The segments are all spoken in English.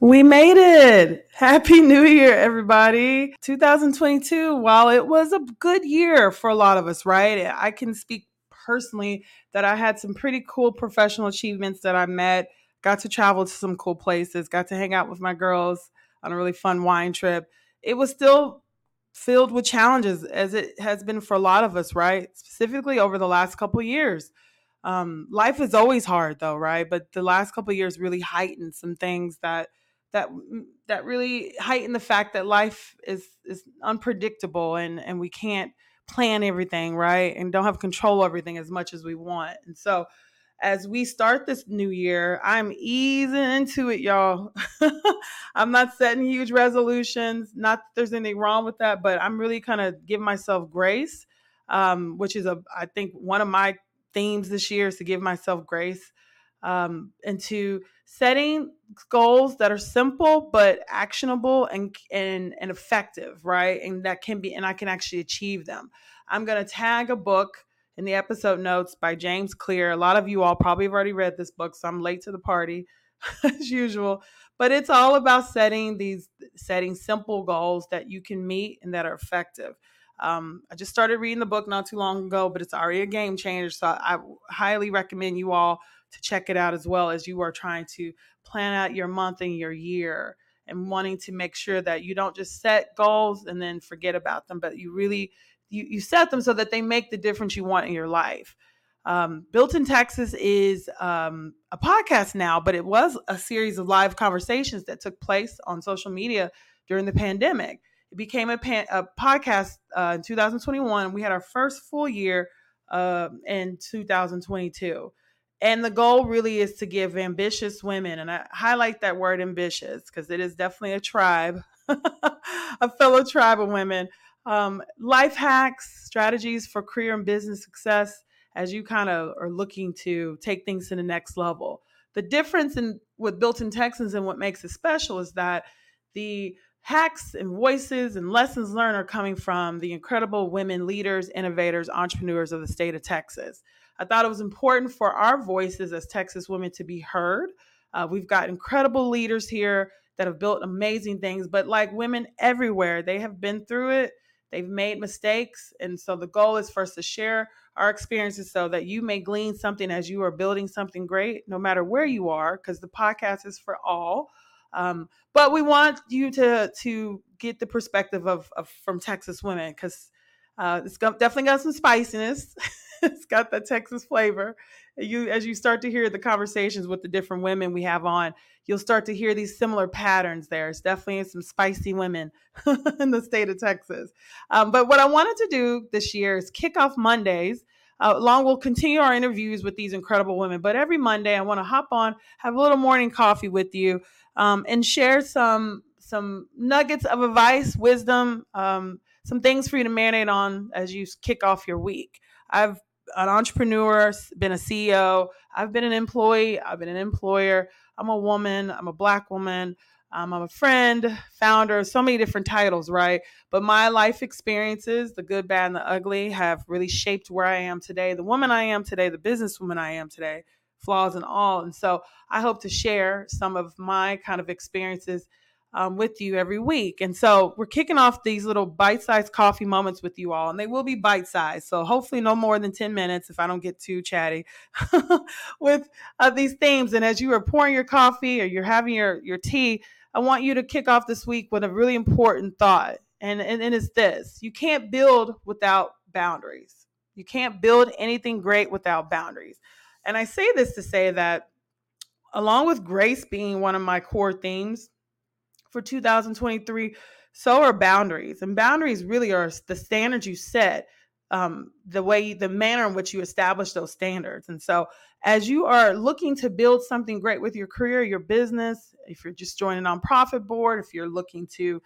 We made it. Happy New Year, everybody. 2022, while it was a good year for a lot of us, right? I can speak personally that I had some pretty cool professional achievements that I met, got to travel to some cool places, got to hang out with my girls on a really fun wine trip. It was still filled with challenges as it has been for a lot of us, right? Specifically over the last couple years. Um, life is always hard though, right? But the last couple years really heightened some things that that that really heighten the fact that life is is unpredictable and and we can't plan everything right and don't have control everything as much as we want. And so as we start this new year i'm easing into it y'all. I'm not setting huge resolutions not that there's anything wrong with that but i'm really kind of giving myself grace um, which is a i think one of my themes this year is to give myself grace um, into setting goals that are simple but actionable and, and and effective, right? And that can be and I can actually achieve them. I'm to tag a book in the episode notes by James Clear. A lot of you all probably have already read this book, so I'm late to the party as usual. But it's all about setting these setting simple goals that you can meet and that are effective. Um, I just started reading the book not too long ago, but it's already a game changer. So I highly recommend you all to check it out as well as you are trying to plan out your month and your year and wanting to make sure that you don't just set goals and then forget about them, but you really you, you set them so that they make the difference you want in your life. Um, Built in Texas is um, a podcast now, but it was a series of live conversations that took place on social media during the pandemic. It became a, pan- a podcast uh, in 2021. We had our first full year uh, in 2022. And the goal really is to give ambitious women, and I highlight that word ambitious because it is definitely a tribe, a fellow tribe of women, um, life hacks, strategies for career and business success as you kind of are looking to take things to the next level. The difference in with Built in Texans and what makes it special is that the hacks and voices and lessons learned are coming from the incredible women leaders, innovators, entrepreneurs of the state of Texas. I thought it was important for our voices as Texas women to be heard. Uh, we've got incredible leaders here that have built amazing things, but like women everywhere, they have been through it. They've made mistakes. And so the goal is for us to share our experiences so that you may glean something as you are building something great, no matter where you are, because the podcast is for all. Um, but we want you to to get the perspective of, of from Texas women because uh, it's definitely got some spiciness. it's got that Texas flavor. You, as you start to hear the conversations with the different women we have on, you'll start to hear these similar patterns. There. It's definitely some spicy women in the state of Texas. Um, but what I wanted to do this year is kick off Mondays. Uh, we'll continue our interviews with these incredible women. But every Monday, I want to hop on, have a little morning coffee with you, um, and share some some nuggets of advice, wisdom, um, some things for you to marinate on as you kick off your week. I've an entrepreneur, been a CEO, I've been an employee, I've been an employer, I'm a woman, I'm a black woman, um, I'm a friend, founder, so many different titles, right? But my life experiences, the good, bad, and the ugly, have really shaped where I am today, the woman I am today, the businesswoman I am today, flaws and all. And so I hope to share some of my kind of experiences um, with you every week. And so we're kicking off these little bite sized coffee moments with you all, and they will be bite sized. So hopefully, no more than 10 minutes if I don't get too chatty with uh, these themes. And as you are pouring your coffee or you're having your, your tea, I want you to kick off this week with a really important thought. And, and, and it's this you can't build without boundaries. You can't build anything great without boundaries. And I say this to say that, along with grace being one of my core themes, for 2023, so are boundaries. And boundaries really are the standards you set, um, the way, the manner in which you establish those standards. And so, as you are looking to build something great with your career, your business, if you're just joining a nonprofit board, if you're looking to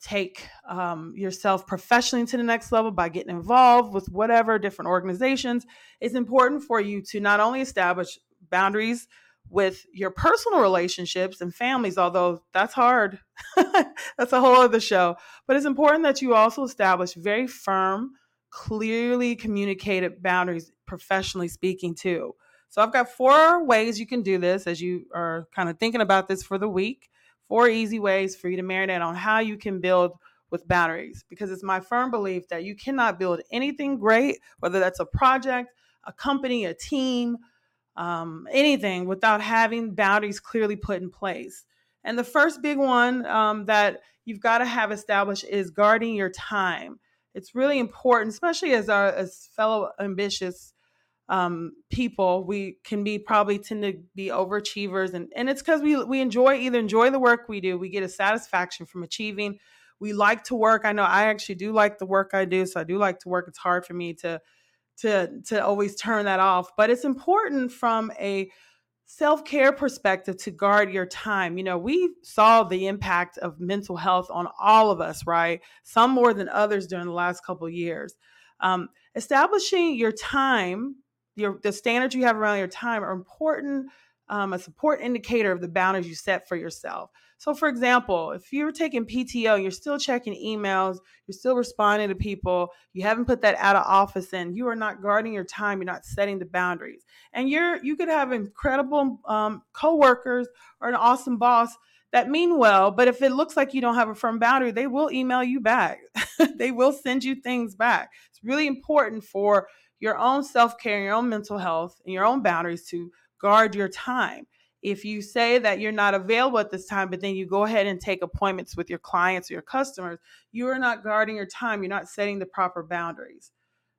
take um, yourself professionally to the next level by getting involved with whatever different organizations, it's important for you to not only establish boundaries with your personal relationships and families, although that's hard. that's a whole other show. But it's important that you also establish very firm, clearly communicated boundaries, professionally speaking, too. So I've got four ways you can do this as you are kind of thinking about this for the week. four easy ways for you to marinate on how you can build with boundaries because it's my firm belief that you cannot build anything great, whether that's a project, a company, a team, um, anything, without having boundaries clearly put in place. And the first big one um, that you've got to have established is guarding your time. It's really important, especially as our as fellow ambitious um, people, we can be probably tend to be overachievers, and and it's because we we enjoy either enjoy the work we do, we get a satisfaction from achieving. We like to work. I know I actually do like the work I do, so I do like to work. It's hard for me to to to always turn that off, but it's important from a self care perspective to guard your time. You know, we saw the impact of mental health on all of us, right? Some more than others during the last couple years. Um, establishing your time, your the standards you have around your time are important. Um, a support indicator of the boundaries you set for yourself. So, for example, if you're taking PTO, you're still checking emails, you're still responding to people, you haven't put that out of office in, you are not guarding your time, you're not setting the boundaries. And you're you could have incredible um, coworkers or an awesome boss that mean well, but if it looks like you don't have a firm boundary, they will email you back. they will send you things back. It's really important for your own self care, your own mental health, and your own boundaries to guard your time if you say that you're not available at this time, but then you go ahead and take appointments with your clients or your customers, you are not guarding your time. You're not setting the proper boundaries.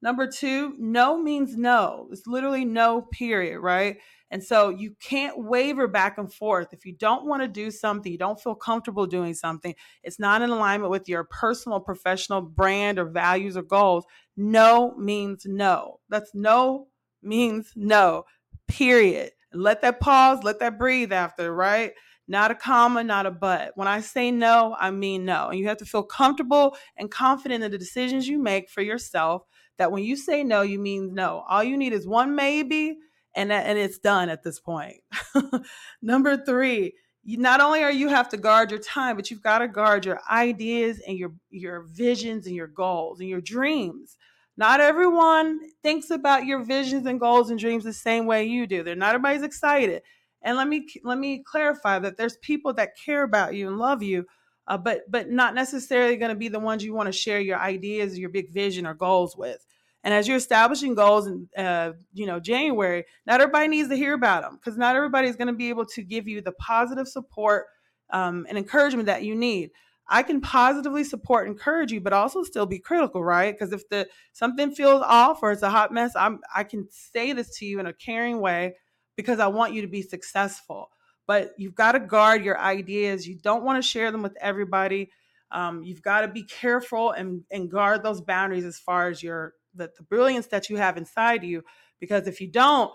Number two, no means no. It's literally no, period, right? And so you can't waver back and forth. If you don't want to do something, you don't feel comfortable doing something, it's not in alignment with your personal, professional brand or values or goals. No means no. That's no means no, period. Let that pause, let that breathe after, right? Not a comma, not a but. When I say no, I mean no. And you have to feel comfortable and confident in the decisions you make for yourself that when you say no, you mean no. All you need is one maybe and and it's done at this point. Number 3, you not only are you have to guard your time, but you've got to guard your ideas and your your visions and your goals and your dreams. Not everyone thinks about your visions and goals and dreams the same way you do. They're not everybody's excited. And let me let me clarify that there's people that care about you and love you, uh, but but not necessarily going to be the ones you want to share your ideas, your big vision or goals with. And as you're establishing goals in uh, you know January, not everybody needs to hear about them because not everybody is going to be able to give you the positive support um, and encouragement that you need. I can positively support, encourage you, but also still be critical, right? Because if the something feels off or it's a hot mess, I'm I can say this to you in a caring way because I want you to be successful. But you've got to guard your ideas. You don't want to share them with everybody. Um, you've got to be careful and, and guard those boundaries as far as your the, the brilliance that you have inside you. Because if you don't,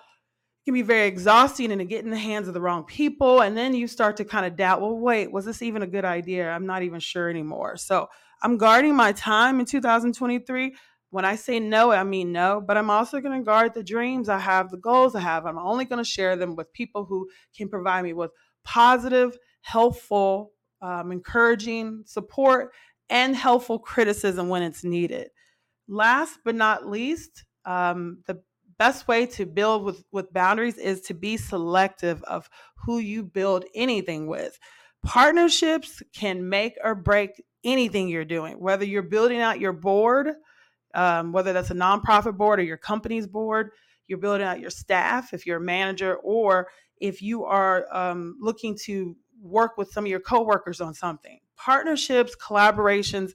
can be very exhausting and get in the hands of the wrong people. And then you start to kind of doubt, well, wait, was this even a good idea? I'm not even sure anymore. So I'm guarding my time in 2023. When I say no, I mean no, but I'm also going to guard the dreams I have, the goals I have. I'm only going to share them with people who can provide me with positive, helpful, um, encouraging support and helpful criticism when it's needed. Last but not least, um, the best way to build with with boundaries is to be selective of who you build anything with. Partnerships can make or break anything you're doing whether you're building out your board um, whether that's a nonprofit board or your company's board you're building out your staff if you're a manager or if you are um, looking to work with some of your coworkers on something. Partnerships collaborations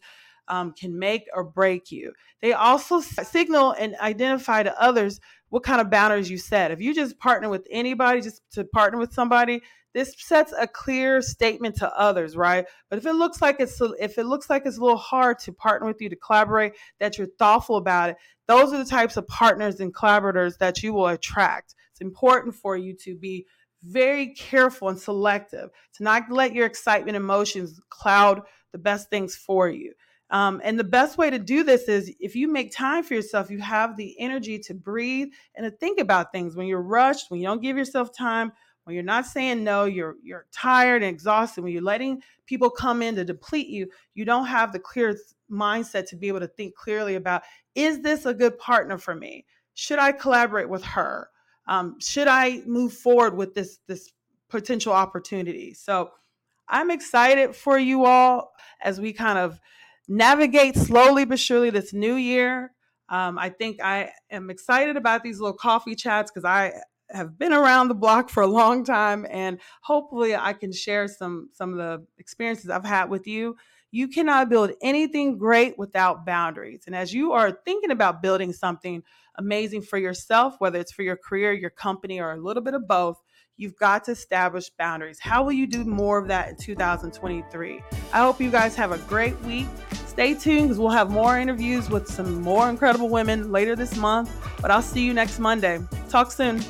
um, can make or break you. They also signal and identify to others what kind of boundaries you set. If you just partner with anybody, just to partner with somebody, this sets a clear statement to others, right? But if it looks like it's if it looks like it's a little hard to partner with you to collaborate, that you're thoughtful about it, those are the types of partners and collaborators that you will attract. It's important for you to be very careful and selective to not let your excitement emotions cloud the best things for you. Um, and the best way to do this is if you make time for yourself, you have the energy to breathe and to think about things. When you're rushed, when you don't give yourself time, when you're not saying no, you're you're tired and exhausted. When you're letting people come in to deplete you, you don't have the clear mindset to be able to think clearly about: Is this a good partner for me? Should I collaborate with her? Um, should I move forward with this this potential opportunity? So I'm excited for you all as we kind of navigate slowly but surely this new year. Um, I think I am excited about these little coffee chats because I have been around the block for a long time and hopefully I can share some some of the experiences I've had with you. You cannot build anything great without boundaries. And as you are thinking about building something amazing for yourself, whether it's for your career, your company, or a little bit of both, you've got to establish boundaries. How will you do more of that in 2023? I hope you guys have a great week. Stay tuned because we'll have more interviews with some more incredible women later this month. But I'll see you next Monday. Talk soon.